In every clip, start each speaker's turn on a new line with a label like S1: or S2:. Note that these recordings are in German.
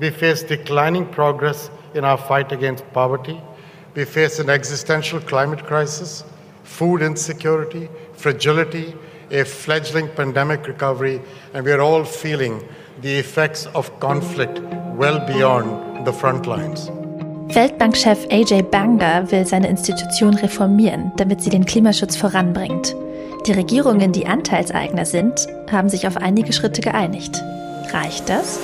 S1: We face declining progress in our fight against poverty. We face an existential climate crisis, food insecurity, fragility, a fledgling pandemic recovery, and we are all feeling the effects of conflict well beyond the front lines.
S2: Weltbankchef AJ Banga will seine Institution reformieren, damit sie den Klimaschutz voranbringt. Die Regierungen, die Anteilseigner sind, haben sich auf einige Schritte geeinigt. Reicht das?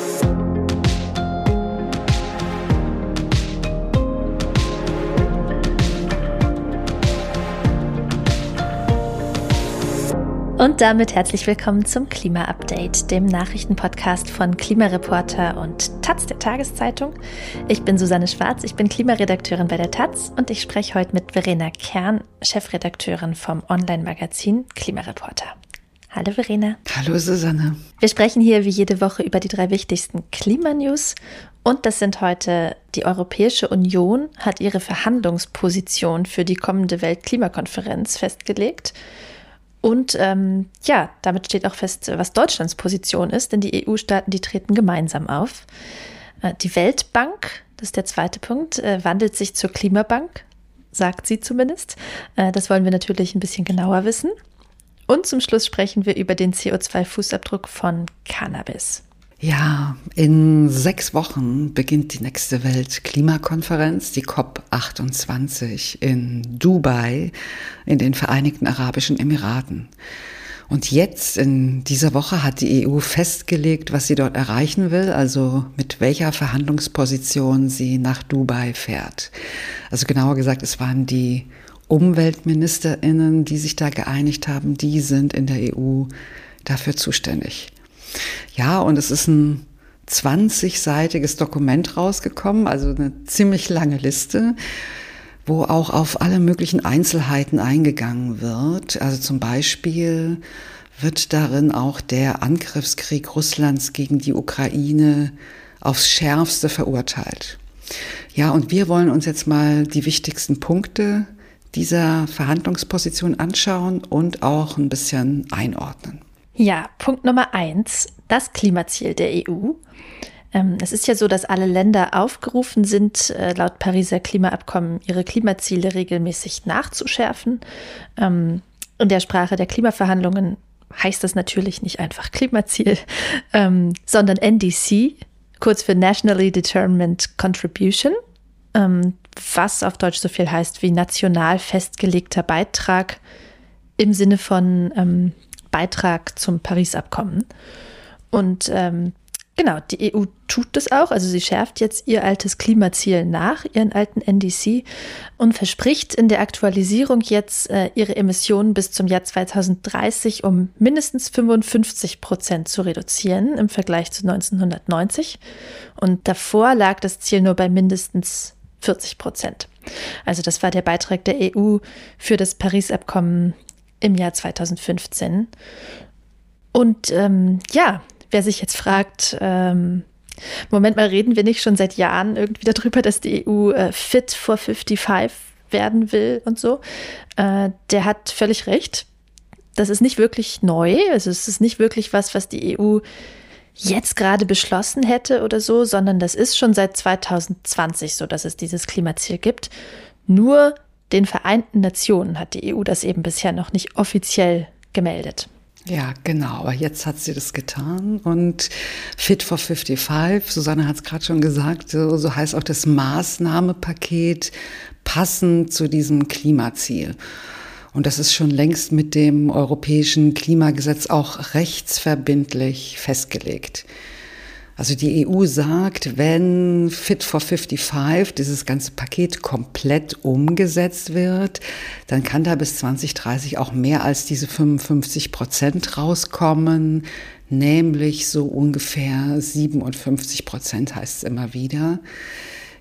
S2: Und damit herzlich willkommen zum Klima-Update, dem Nachrichtenpodcast von Klimareporter und Taz der Tageszeitung. Ich bin Susanne Schwarz, ich bin Klimaredakteurin bei der Taz und ich spreche heute mit Verena Kern, Chefredakteurin vom Online-Magazin Klimareporter. Hallo Verena.
S3: Hallo Susanne.
S2: Wir sprechen hier wie jede Woche über die drei wichtigsten Klimanews und das sind heute die Europäische Union hat ihre Verhandlungsposition für die kommende Weltklimakonferenz festgelegt. Und ähm, ja, damit steht auch fest, was Deutschlands Position ist, denn die EU-Staaten, die treten gemeinsam auf. Äh, die Weltbank, das ist der zweite Punkt, äh, wandelt sich zur Klimabank, sagt sie zumindest. Äh, das wollen wir natürlich ein bisschen genauer wissen. Und zum Schluss sprechen wir über den CO2-Fußabdruck von Cannabis.
S3: Ja, in sechs Wochen beginnt die nächste Weltklimakonferenz, die COP28 in Dubai in den Vereinigten Arabischen Emiraten. Und jetzt in dieser Woche hat die EU festgelegt, was sie dort erreichen will, also mit welcher Verhandlungsposition sie nach Dubai fährt. Also genauer gesagt, es waren die Umweltministerinnen, die sich da geeinigt haben, die sind in der EU dafür zuständig. Ja, und es ist ein 20-seitiges Dokument rausgekommen, also eine ziemlich lange Liste, wo auch auf alle möglichen Einzelheiten eingegangen wird. Also zum Beispiel wird darin auch der Angriffskrieg Russlands gegen die Ukraine aufs schärfste verurteilt. Ja, und wir wollen uns jetzt mal die wichtigsten Punkte dieser Verhandlungsposition anschauen und auch ein bisschen einordnen.
S2: Ja, Punkt Nummer eins, das Klimaziel der EU. Ähm, es ist ja so, dass alle Länder aufgerufen sind, äh, laut Pariser Klimaabkommen ihre Klimaziele regelmäßig nachzuschärfen. Ähm, in der Sprache der Klimaverhandlungen heißt das natürlich nicht einfach Klimaziel, ähm, sondern NDC, kurz für Nationally Determined Contribution, was auf Deutsch so viel heißt wie national festgelegter Beitrag im Sinne von Beitrag zum Paris-Abkommen. Und ähm, genau, die EU tut das auch. Also sie schärft jetzt ihr altes Klimaziel nach, ihren alten NDC, und verspricht in der Aktualisierung jetzt äh, ihre Emissionen bis zum Jahr 2030 um mindestens 55 Prozent zu reduzieren im Vergleich zu 1990. Und davor lag das Ziel nur bei mindestens 40 Prozent. Also das war der Beitrag der EU für das Paris-Abkommen im Jahr 2015. Und ähm, ja, wer sich jetzt fragt, ähm, Moment mal, reden wir nicht schon seit Jahren irgendwie darüber, dass die EU äh, fit for 55 werden will und so, äh, der hat völlig recht. Das ist nicht wirklich neu, also es ist nicht wirklich was, was die EU jetzt gerade beschlossen hätte oder so, sondern das ist schon seit 2020 so, dass es dieses Klimaziel gibt. Nur den Vereinten Nationen hat die EU das eben bisher noch nicht offiziell gemeldet.
S3: Ja, genau. Aber jetzt hat sie das getan und Fit for 55, Susanne hat es gerade schon gesagt, so, heißt auch das Maßnahmepaket passend zu diesem Klimaziel. Und das ist schon längst mit dem europäischen Klimagesetz auch rechtsverbindlich festgelegt. Also die EU sagt, wenn Fit for 55, dieses ganze Paket komplett umgesetzt wird, dann kann da bis 2030 auch mehr als diese 55 Prozent rauskommen, nämlich so ungefähr 57 Prozent heißt es immer wieder.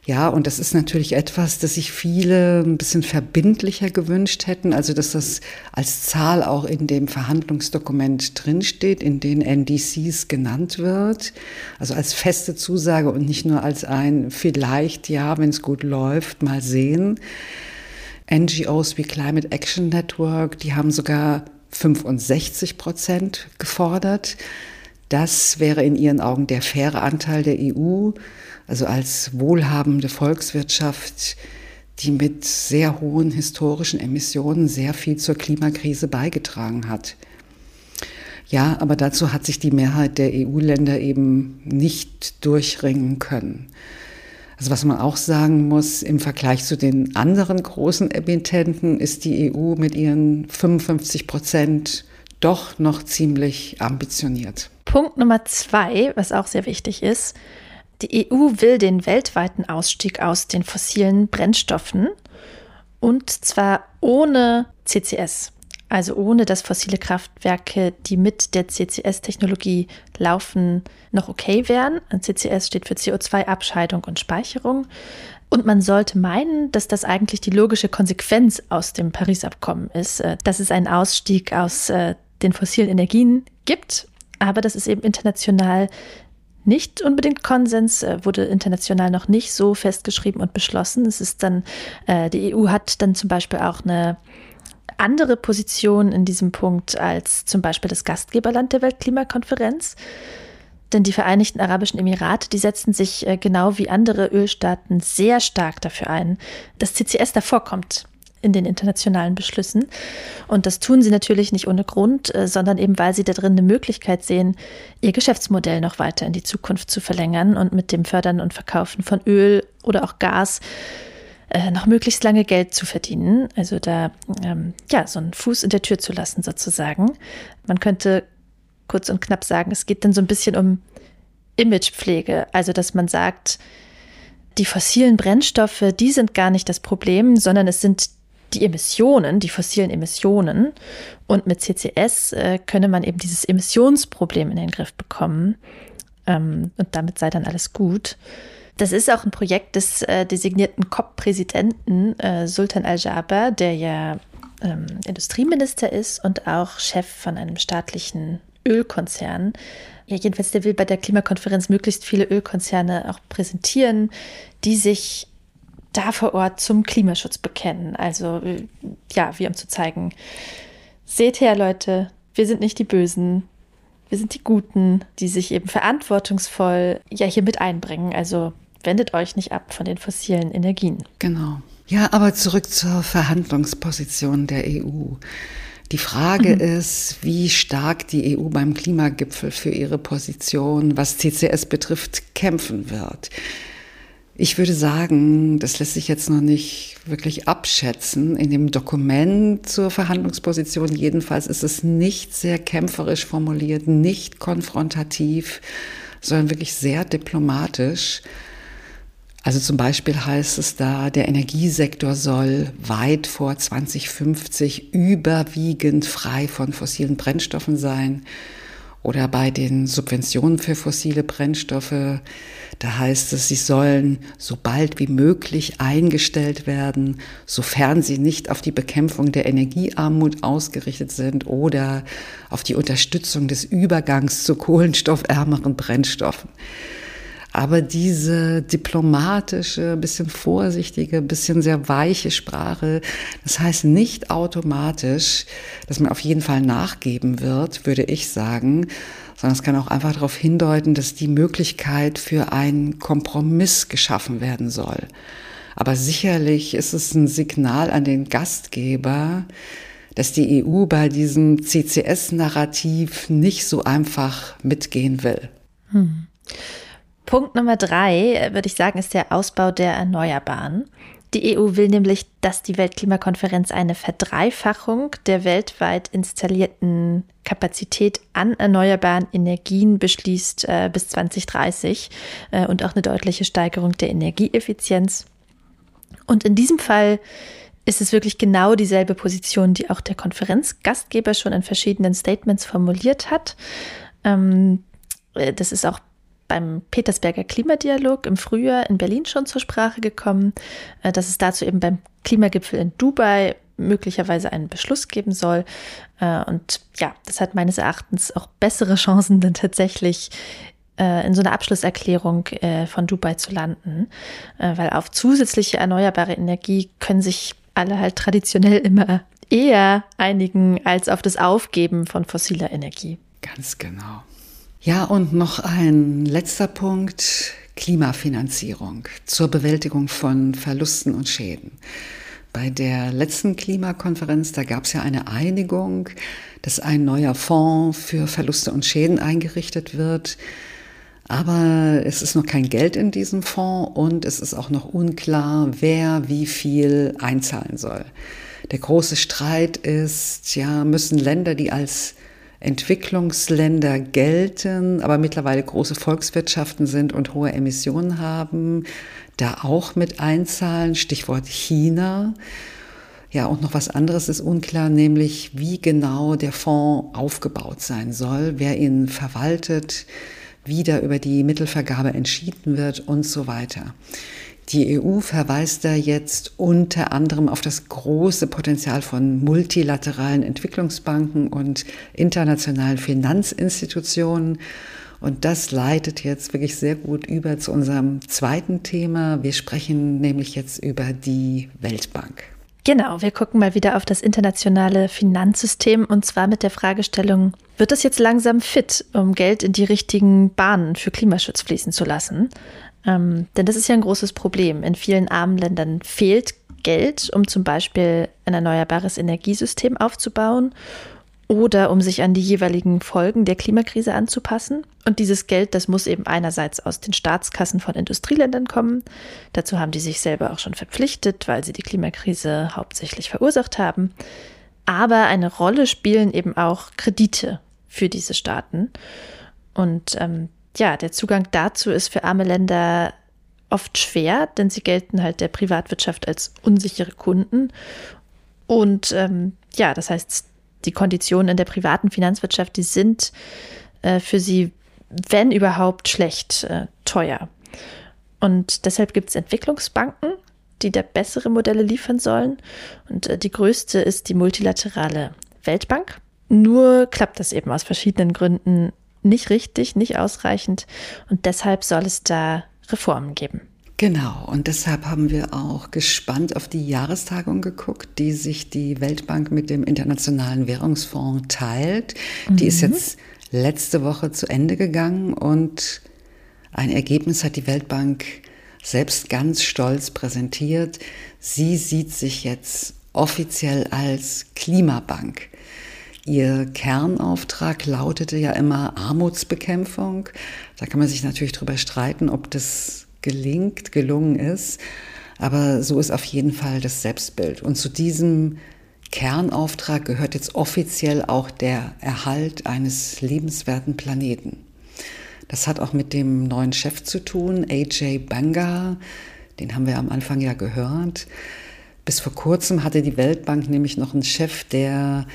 S3: Ja, und das ist natürlich etwas, das sich viele ein bisschen verbindlicher gewünscht hätten, also dass das als Zahl auch in dem Verhandlungsdokument drinsteht, in den NDCs genannt wird, also als feste Zusage und nicht nur als ein vielleicht, ja, wenn es gut läuft, mal sehen. NGOs wie Climate Action Network, die haben sogar 65 Prozent gefordert. Das wäre in ihren Augen der faire Anteil der EU, also als wohlhabende Volkswirtschaft, die mit sehr hohen historischen Emissionen sehr viel zur Klimakrise beigetragen hat. Ja, aber dazu hat sich die Mehrheit der EU-Länder eben nicht durchringen können. Also was man auch sagen muss, im Vergleich zu den anderen großen Emittenten ist die EU mit ihren 55 Prozent doch noch ziemlich ambitioniert.
S2: Punkt Nummer zwei, was auch sehr wichtig ist, die EU will den weltweiten Ausstieg aus den fossilen Brennstoffen und zwar ohne CCS, also ohne dass fossile Kraftwerke, die mit der CCS-Technologie laufen, noch okay wären. CCS steht für CO2-Abscheidung und Speicherung. Und man sollte meinen, dass das eigentlich die logische Konsequenz aus dem Paris-Abkommen ist, äh, dass es einen Ausstieg aus äh, den fossilen Energien gibt. Aber das ist eben international nicht unbedingt Konsens, äh, wurde international noch nicht so festgeschrieben und beschlossen. Es ist dann, äh, die EU hat dann zum Beispiel auch eine andere Position in diesem Punkt als zum Beispiel das Gastgeberland der Weltklimakonferenz. Denn die Vereinigten Arabischen Emirate, die setzen sich äh, genau wie andere Ölstaaten sehr stark dafür ein, dass CCS davor kommt in den internationalen Beschlüssen. Und das tun sie natürlich nicht ohne Grund, äh, sondern eben, weil sie da drin eine Möglichkeit sehen, ihr Geschäftsmodell noch weiter in die Zukunft zu verlängern und mit dem Fördern und Verkaufen von Öl oder auch Gas äh, noch möglichst lange Geld zu verdienen. Also da ähm, ja so einen Fuß in der Tür zu lassen sozusagen. Man könnte kurz und knapp sagen, es geht dann so ein bisschen um Imagepflege, also dass man sagt, die fossilen Brennstoffe, die sind gar nicht das Problem, sondern es sind die Emissionen, die fossilen Emissionen. Und mit CCS äh, könne man eben dieses Emissionsproblem in den Griff bekommen. Ähm, und damit sei dann alles gut. Das ist auch ein Projekt des äh, designierten COP-Präsidenten äh, Sultan Al-Jaber, der ja ähm, Industrieminister ist und auch Chef von einem staatlichen Ölkonzern. Ja, jedenfalls, der will bei der Klimakonferenz möglichst viele Ölkonzerne auch präsentieren, die sich da vor Ort zum Klimaschutz bekennen. Also ja, wie um zu zeigen, seht her Leute, wir sind nicht die Bösen, wir sind die Guten, die sich eben verantwortungsvoll ja hier mit einbringen. Also wendet euch nicht ab von den fossilen Energien.
S3: Genau. Ja, aber zurück zur Verhandlungsposition der EU. Die Frage mhm. ist, wie stark die EU beim Klimagipfel für ihre Position, was CCS betrifft, kämpfen wird. Ich würde sagen, das lässt sich jetzt noch nicht wirklich abschätzen. In dem Dokument zur Verhandlungsposition jedenfalls ist es nicht sehr kämpferisch formuliert, nicht konfrontativ, sondern wirklich sehr diplomatisch. Also zum Beispiel heißt es da, der Energiesektor soll weit vor 2050 überwiegend frei von fossilen Brennstoffen sein. Oder bei den Subventionen für fossile Brennstoffe, da heißt es, sie sollen so bald wie möglich eingestellt werden, sofern sie nicht auf die Bekämpfung der Energiearmut ausgerichtet sind oder auf die Unterstützung des Übergangs zu kohlenstoffärmeren Brennstoffen. Aber diese diplomatische, bisschen vorsichtige, bisschen sehr weiche Sprache, das heißt nicht automatisch, dass man auf jeden Fall nachgeben wird, würde ich sagen, sondern es kann auch einfach darauf hindeuten, dass die Möglichkeit für einen Kompromiss geschaffen werden soll. Aber sicherlich ist es ein Signal an den Gastgeber, dass die EU bei diesem CCS-Narrativ nicht so einfach mitgehen will.
S2: Hm. Punkt Nummer drei, äh, würde ich sagen, ist der Ausbau der Erneuerbaren. Die EU will nämlich, dass die Weltklimakonferenz eine Verdreifachung der weltweit installierten Kapazität an erneuerbaren Energien beschließt äh, bis 2030 äh, und auch eine deutliche Steigerung der Energieeffizienz. Und in diesem Fall ist es wirklich genau dieselbe Position, die auch der Konferenzgastgeber schon in verschiedenen Statements formuliert hat. Ähm, äh, das ist auch beim Petersberger Klimadialog im Frühjahr in Berlin schon zur Sprache gekommen, äh, dass es dazu eben beim Klimagipfel in Dubai möglicherweise einen Beschluss geben soll. Äh, und ja, das hat meines Erachtens auch bessere Chancen, dann tatsächlich äh, in so einer Abschlusserklärung von Dubai zu landen, weil auf zusätzliche erneuerbare Energie können sich alle halt traditionell immer eher einigen als auf das Aufgeben von fossiler Energie.
S3: Ganz genau. Ja, und noch ein letzter Punkt, Klimafinanzierung zur Bewältigung von Verlusten und Schäden. Bei der letzten Klimakonferenz, da gab es ja eine Einigung, dass ein neuer Fonds für Verluste und Schäden eingerichtet wird. Aber es ist noch kein Geld in diesem Fonds und es ist auch noch unklar, wer wie viel einzahlen soll. Der große Streit ist, ja, müssen Länder, die als Entwicklungsländer gelten, aber mittlerweile große Volkswirtschaften sind und hohe Emissionen haben, da auch mit einzahlen. Stichwort China. Ja, und noch was anderes ist unklar, nämlich wie genau der Fonds aufgebaut sein soll, wer ihn verwaltet, wie da über die Mittelvergabe entschieden wird und so weiter. Die EU verweist da jetzt unter anderem auf das große Potenzial von multilateralen Entwicklungsbanken und internationalen Finanzinstitutionen. Und das leitet jetzt wirklich sehr gut über zu unserem zweiten Thema. Wir sprechen nämlich jetzt über die Weltbank.
S2: Genau, wir gucken mal wieder auf das internationale Finanzsystem und zwar mit der Fragestellung, wird es jetzt langsam fit, um Geld in die richtigen Bahnen für Klimaschutz fließen zu lassen? Ähm, denn das ist ja ein großes Problem. In vielen armen Ländern fehlt Geld, um zum Beispiel ein erneuerbares Energiesystem aufzubauen oder um sich an die jeweiligen Folgen der Klimakrise anzupassen. Und dieses Geld, das muss eben einerseits aus den Staatskassen von Industrieländern kommen. Dazu haben die sich selber auch schon verpflichtet, weil sie die Klimakrise hauptsächlich verursacht haben. Aber eine Rolle spielen eben auch Kredite für diese Staaten. Und ähm, ja, der Zugang dazu ist für arme Länder oft schwer, denn sie gelten halt der Privatwirtschaft als unsichere Kunden. Und ähm, ja, das heißt, die Konditionen in der privaten Finanzwirtschaft, die sind äh, für sie, wenn überhaupt, schlecht äh, teuer. Und deshalb gibt es Entwicklungsbanken, die da bessere Modelle liefern sollen. Und äh, die größte ist die multilaterale Weltbank. Nur klappt das eben aus verschiedenen Gründen nicht richtig, nicht ausreichend. Und deshalb soll es da Reformen geben.
S3: Genau, und deshalb haben wir auch gespannt auf die Jahrestagung geguckt, die sich die Weltbank mit dem Internationalen Währungsfonds teilt. Mhm. Die ist mhm. jetzt letzte Woche zu Ende gegangen und ein Ergebnis hat die Weltbank selbst ganz stolz präsentiert. Sie sieht sich jetzt offiziell als Klimabank. Ihr Kernauftrag lautete ja immer Armutsbekämpfung. Da kann man sich natürlich drüber streiten, ob das gelingt, gelungen ist. Aber so ist auf jeden Fall das Selbstbild. Und zu diesem Kernauftrag gehört jetzt offiziell auch der Erhalt eines lebenswerten Planeten. Das hat auch mit dem neuen Chef zu tun, AJ Banga. Den haben wir am Anfang ja gehört. Bis vor kurzem hatte die Weltbank nämlich noch einen Chef, der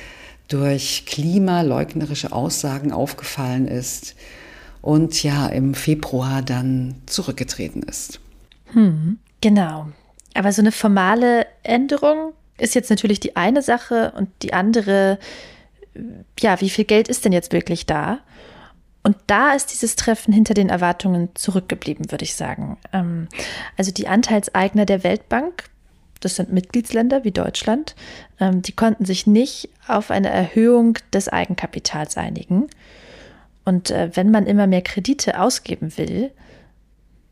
S3: durch klimaleugnerische Aussagen aufgefallen ist und ja im Februar dann zurückgetreten ist.
S2: Hm, genau. Aber so eine formale Änderung ist jetzt natürlich die eine Sache und die andere, ja, wie viel Geld ist denn jetzt wirklich da? Und da ist dieses Treffen hinter den Erwartungen zurückgeblieben, würde ich sagen. Ähm, also die Anteilseigner der Weltbank, das sind Mitgliedsländer wie Deutschland, ähm, die konnten sich nicht auf eine Erhöhung des Eigenkapitals einigen. Und äh, wenn man immer mehr Kredite ausgeben will,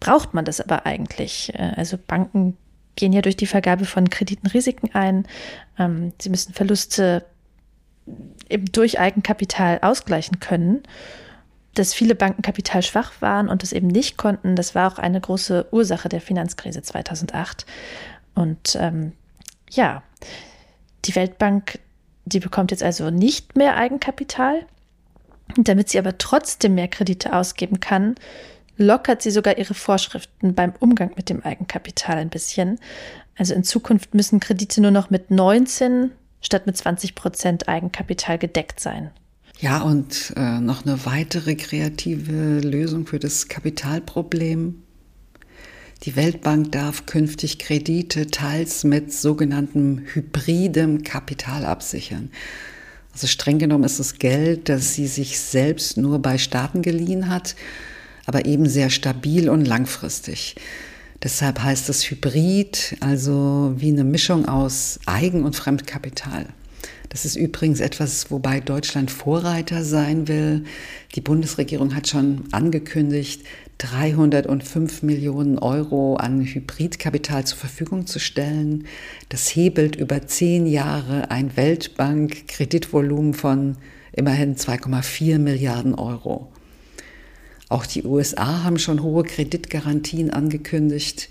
S2: braucht man das aber eigentlich. Äh, also Banken gehen ja durch die Vergabe von Krediten Risiken ein. Ähm, sie müssen Verluste eben durch Eigenkapital ausgleichen können. Dass viele Banken kapitalschwach waren und das eben nicht konnten, das war auch eine große Ursache der Finanzkrise 2008. Und ähm, ja, die Weltbank, die bekommt jetzt also nicht mehr Eigenkapital. Damit sie aber trotzdem mehr Kredite ausgeben kann, lockert sie sogar ihre Vorschriften beim Umgang mit dem Eigenkapital ein bisschen. Also in Zukunft müssen Kredite nur noch mit 19 statt mit 20 Prozent Eigenkapital gedeckt sein.
S3: Ja, und äh, noch eine weitere kreative Lösung für das Kapitalproblem. Die Weltbank darf künftig Kredite teils mit sogenanntem hybridem Kapital absichern. Also streng genommen ist es Geld, das sie sich selbst nur bei Staaten geliehen hat, aber eben sehr stabil und langfristig. Deshalb heißt es Hybrid, also wie eine Mischung aus Eigen- und Fremdkapital. Das ist übrigens etwas, wobei Deutschland Vorreiter sein will. Die Bundesregierung hat schon angekündigt, 305 Millionen Euro an Hybridkapital zur Verfügung zu stellen. Das hebelt über zehn Jahre ein Weltbank-Kreditvolumen von immerhin 2,4 Milliarden Euro. Auch die USA haben schon hohe Kreditgarantien angekündigt.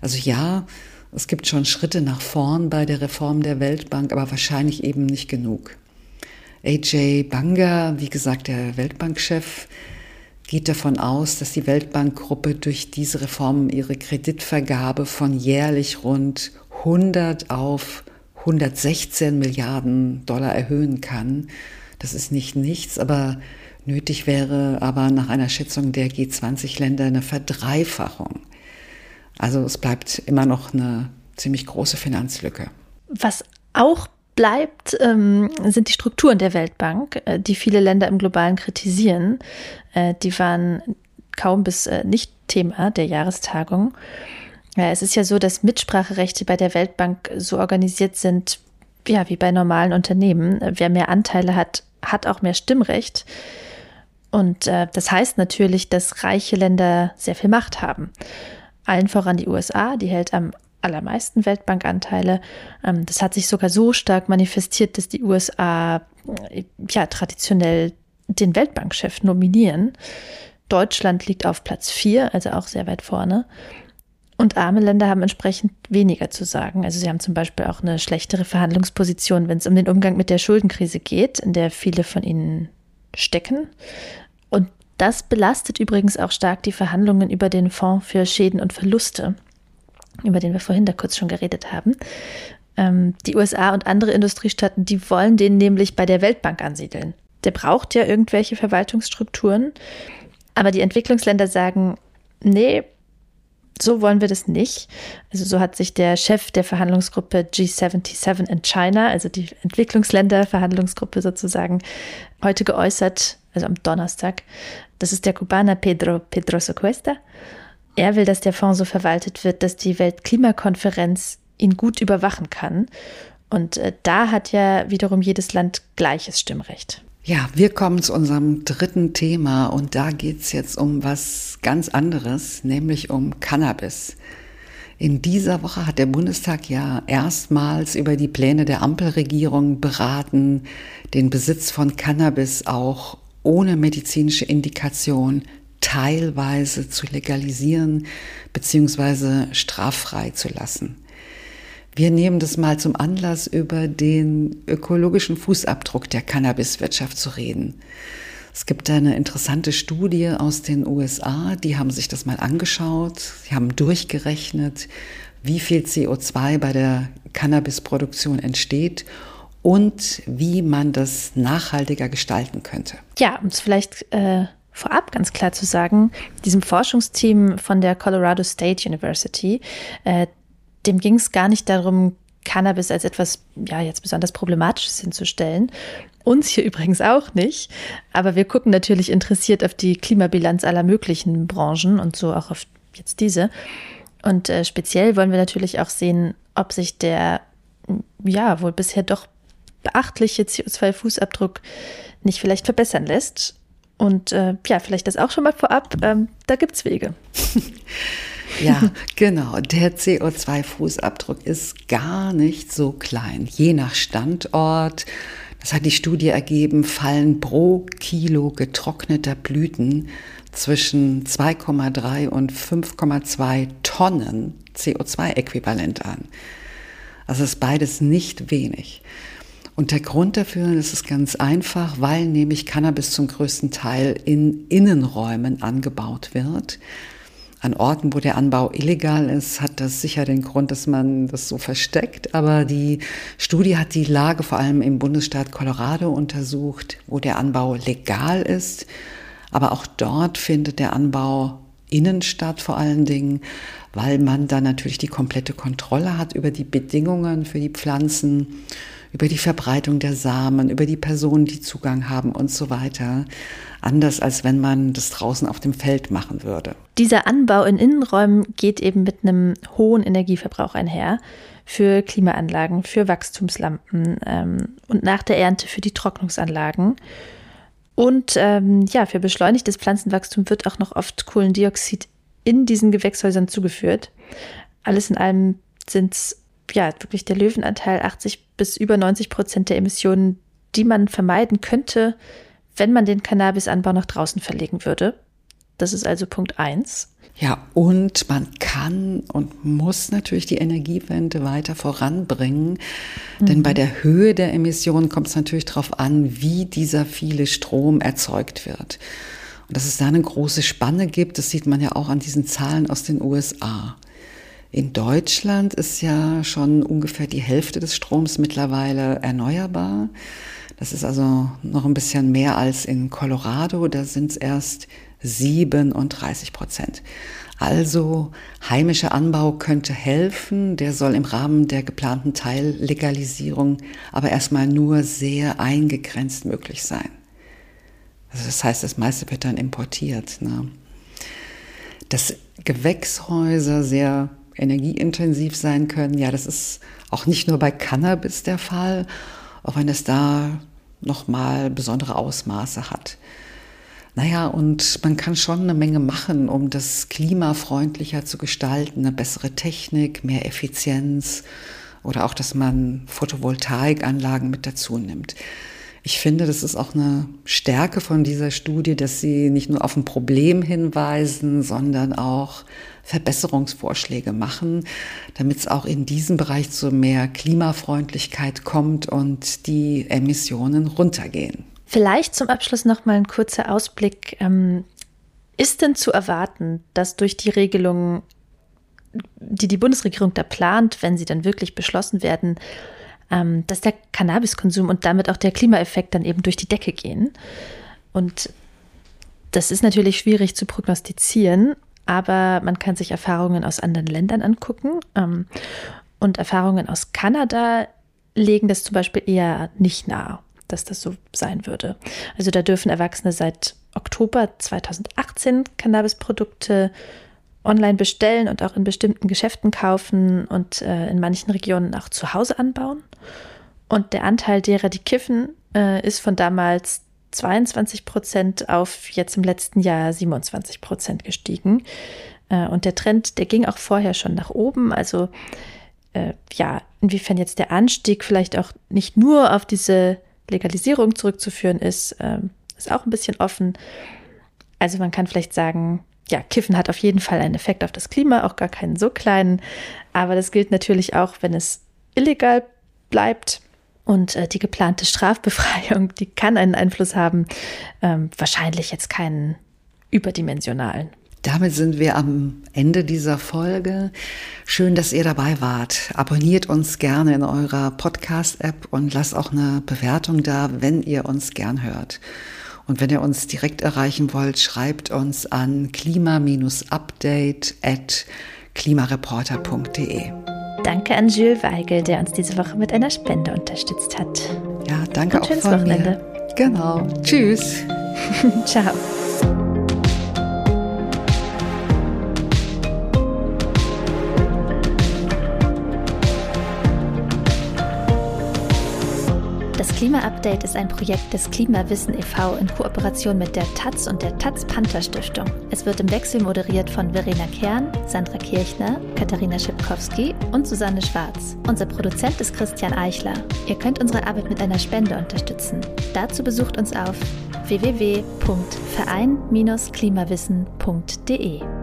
S3: Also ja, es gibt schon Schritte nach vorn bei der Reform der Weltbank, aber wahrscheinlich eben nicht genug. AJ Banga, wie gesagt, der Weltbankchef, geht davon aus, dass die Weltbankgruppe durch diese Reform ihre Kreditvergabe von jährlich rund 100 auf 116 Milliarden Dollar erhöhen kann. Das ist nicht nichts, aber nötig wäre aber nach einer Schätzung der G20-Länder eine Verdreifachung. Also es bleibt immer noch eine ziemlich große Finanzlücke.
S2: Was auch bleibt, ähm, sind die Strukturen der Weltbank, äh, die viele Länder im Globalen kritisieren. Äh, die waren kaum bis äh, nicht Thema der Jahrestagung. Ja, es ist ja so, dass Mitspracherechte bei der Weltbank so organisiert sind, ja, wie bei normalen Unternehmen. Wer mehr Anteile hat, hat auch mehr Stimmrecht. Und äh, das heißt natürlich, dass reiche Länder sehr viel Macht haben. Allen voran die USA, die hält am allermeisten Weltbankanteile. Ähm, das hat sich sogar so stark manifestiert, dass die USA äh, ja traditionell den Weltbankchef nominieren. Deutschland liegt auf Platz 4, also auch sehr weit vorne. Und arme Länder haben entsprechend weniger zu sagen. Also sie haben zum Beispiel auch eine schlechtere Verhandlungsposition, wenn es um den Umgang mit der Schuldenkrise geht, in der viele von ihnen stecken. Und das belastet übrigens auch stark die Verhandlungen über den Fonds für Schäden und Verluste über den wir vorhin da kurz schon geredet haben. Ähm, die USA und andere Industriestaaten, die wollen den nämlich bei der Weltbank ansiedeln. Der braucht ja irgendwelche Verwaltungsstrukturen. Aber die Entwicklungsländer sagen, nee, so wollen wir das nicht. Also so hat sich der Chef der Verhandlungsgruppe G77 in China, also die Entwicklungsländer-Verhandlungsgruppe sozusagen, heute geäußert, also am Donnerstag. Das ist der Kubaner Pedro Pedroso Cuesta. Er will, dass der Fonds so verwaltet wird, dass die Weltklimakonferenz ihn gut überwachen kann. Und äh, da hat ja wiederum jedes Land gleiches Stimmrecht.
S3: Ja, wir kommen zu unserem dritten Thema und da geht es jetzt um was ganz anderes, nämlich um Cannabis. In dieser Woche hat der Bundestag ja erstmals über die Pläne der Ampelregierung beraten, den Besitz von Cannabis auch ohne medizinische Indikation teilweise zu legalisieren bzw. straffrei zu lassen. Wir nehmen das mal zum Anlass, über den ökologischen Fußabdruck der Cannabiswirtschaft zu reden. Es gibt eine interessante Studie aus den USA, die haben sich das mal angeschaut, sie haben durchgerechnet, wie viel CO2 bei der Cannabisproduktion entsteht und wie man das nachhaltiger gestalten könnte.
S2: Ja, um es vielleicht äh, vorab ganz klar zu sagen, diesem Forschungsteam von der Colorado State University, äh, dem ging es gar nicht darum, Cannabis als etwas, ja, jetzt besonders Problematisches hinzustellen. Uns hier übrigens auch nicht. Aber wir gucken natürlich interessiert auf die Klimabilanz aller möglichen Branchen und so auch auf jetzt diese. Und äh, speziell wollen wir natürlich auch sehen, ob sich der, ja, wohl bisher doch beachtliche CO2-Fußabdruck nicht vielleicht verbessern lässt. Und äh, ja, vielleicht das auch schon mal vorab, ähm, da gibt es Wege.
S3: ja, genau. Der CO2-Fußabdruck ist gar nicht so klein. Je nach Standort, das hat die Studie ergeben, fallen pro Kilo getrockneter Blüten zwischen 2,3 und 5,2 Tonnen CO2-Äquivalent an. Also ist beides nicht wenig. Und der Grund dafür ist es ganz einfach, weil nämlich Cannabis zum größten Teil in Innenräumen angebaut wird. An Orten, wo der Anbau illegal ist, hat das sicher den Grund, dass man das so versteckt. Aber die Studie hat die Lage vor allem im Bundesstaat Colorado untersucht, wo der Anbau legal ist. Aber auch dort findet der Anbau innen statt vor allen Dingen, weil man dann natürlich die komplette Kontrolle hat über die Bedingungen für die Pflanzen über die Verbreitung der Samen, über die Personen, die Zugang haben und so weiter. Anders als wenn man das draußen auf dem Feld machen würde.
S2: Dieser Anbau in Innenräumen geht eben mit einem hohen Energieverbrauch einher für Klimaanlagen, für Wachstumslampen ähm, und nach der Ernte für die Trocknungsanlagen. Und ähm, ja, für beschleunigtes Pflanzenwachstum wird auch noch oft Kohlendioxid in diesen Gewächshäusern zugeführt. Alles in allem sind es ja wirklich der Löwenanteil 80 bis über 90 Prozent der Emissionen, die man vermeiden könnte, wenn man den Cannabisanbau nach draußen verlegen würde. Das ist also Punkt 1.
S3: Ja, und man kann und muss natürlich die Energiewende weiter voranbringen. Mhm. Denn bei der Höhe der Emissionen kommt es natürlich darauf an, wie dieser viele Strom erzeugt wird. Und dass es da eine große Spanne gibt, das sieht man ja auch an diesen Zahlen aus den USA. In Deutschland ist ja schon ungefähr die Hälfte des Stroms mittlerweile erneuerbar. Das ist also noch ein bisschen mehr als in Colorado. Da sind es erst 37 Prozent. Also heimischer Anbau könnte helfen. Der soll im Rahmen der geplanten Teillegalisierung aber erstmal nur sehr eingegrenzt möglich sein. Also das heißt, das meiste wird dann importiert. Ne? Dass Gewächshäuser sehr energieintensiv sein können, ja, das ist auch nicht nur bei Cannabis der Fall, auch wenn es da nochmal besondere Ausmaße hat. Naja, und man kann schon eine Menge machen, um das klimafreundlicher zu gestalten, eine bessere Technik, mehr Effizienz oder auch, dass man Photovoltaikanlagen mit dazu nimmt. Ich finde, das ist auch eine Stärke von dieser Studie, dass sie nicht nur auf ein Problem hinweisen, sondern auch Verbesserungsvorschläge machen, damit es auch in diesem Bereich zu mehr Klimafreundlichkeit kommt und die Emissionen runtergehen.
S2: Vielleicht zum Abschluss noch mal ein kurzer Ausblick. Ähm, ist denn zu erwarten, dass durch die Regelungen, die die Bundesregierung da plant, wenn sie dann wirklich beschlossen werden, ähm, dass der Cannabiskonsum und damit auch der Klimaeffekt dann eben durch die Decke gehen? Und das ist natürlich schwierig zu prognostizieren, aber man kann sich Erfahrungen aus anderen Ländern angucken. Ähm, und Erfahrungen aus Kanada legen das zum Beispiel eher nicht nahe dass das so sein würde. Also da dürfen Erwachsene seit Oktober 2018 Cannabisprodukte online bestellen und auch in bestimmten Geschäften kaufen und äh, in manchen Regionen auch zu Hause anbauen. Und der Anteil derer, die kiffen, äh, ist von damals 22 Prozent auf jetzt im letzten Jahr 27 Prozent gestiegen. Äh, und der Trend, der ging auch vorher schon nach oben. Also äh, ja, inwiefern jetzt der Anstieg vielleicht auch nicht nur auf diese Legalisierung zurückzuführen ist, ähm, ist auch ein bisschen offen. Also man kann vielleicht sagen, ja, Kiffen hat auf jeden Fall einen Effekt auf das Klima, auch gar keinen so kleinen. Aber das gilt natürlich auch, wenn es illegal bleibt. Und äh, die geplante Strafbefreiung, die kann einen Einfluss haben, ähm, wahrscheinlich jetzt keinen überdimensionalen.
S3: Damit sind wir am Ende dieser Folge. Schön, dass ihr dabei wart. Abonniert uns gerne in eurer Podcast-App und lasst auch eine Bewertung da, wenn ihr uns gern hört. Und wenn ihr uns direkt erreichen wollt, schreibt uns an klima-update at klimareporter.de.
S2: Danke an Jules Weigel, der uns diese Woche mit einer Spende unterstützt hat.
S3: Ja, danke
S2: Und
S3: auch
S2: schönes
S3: von
S2: Wochenende.
S3: mir. Genau. Tschüss.
S2: Ciao. Das Klima-Update ist ein Projekt des Klimawissen e.V. in Kooperation mit der Taz und der Taz Panther Stiftung. Es wird im Wechsel moderiert von Verena Kern, Sandra Kirchner, Katharina Schipkowski und Susanne Schwarz. Unser Produzent ist Christian Eichler. Ihr könnt unsere Arbeit mit einer Spende unterstützen. Dazu besucht uns auf www.verein-klimawissen.de.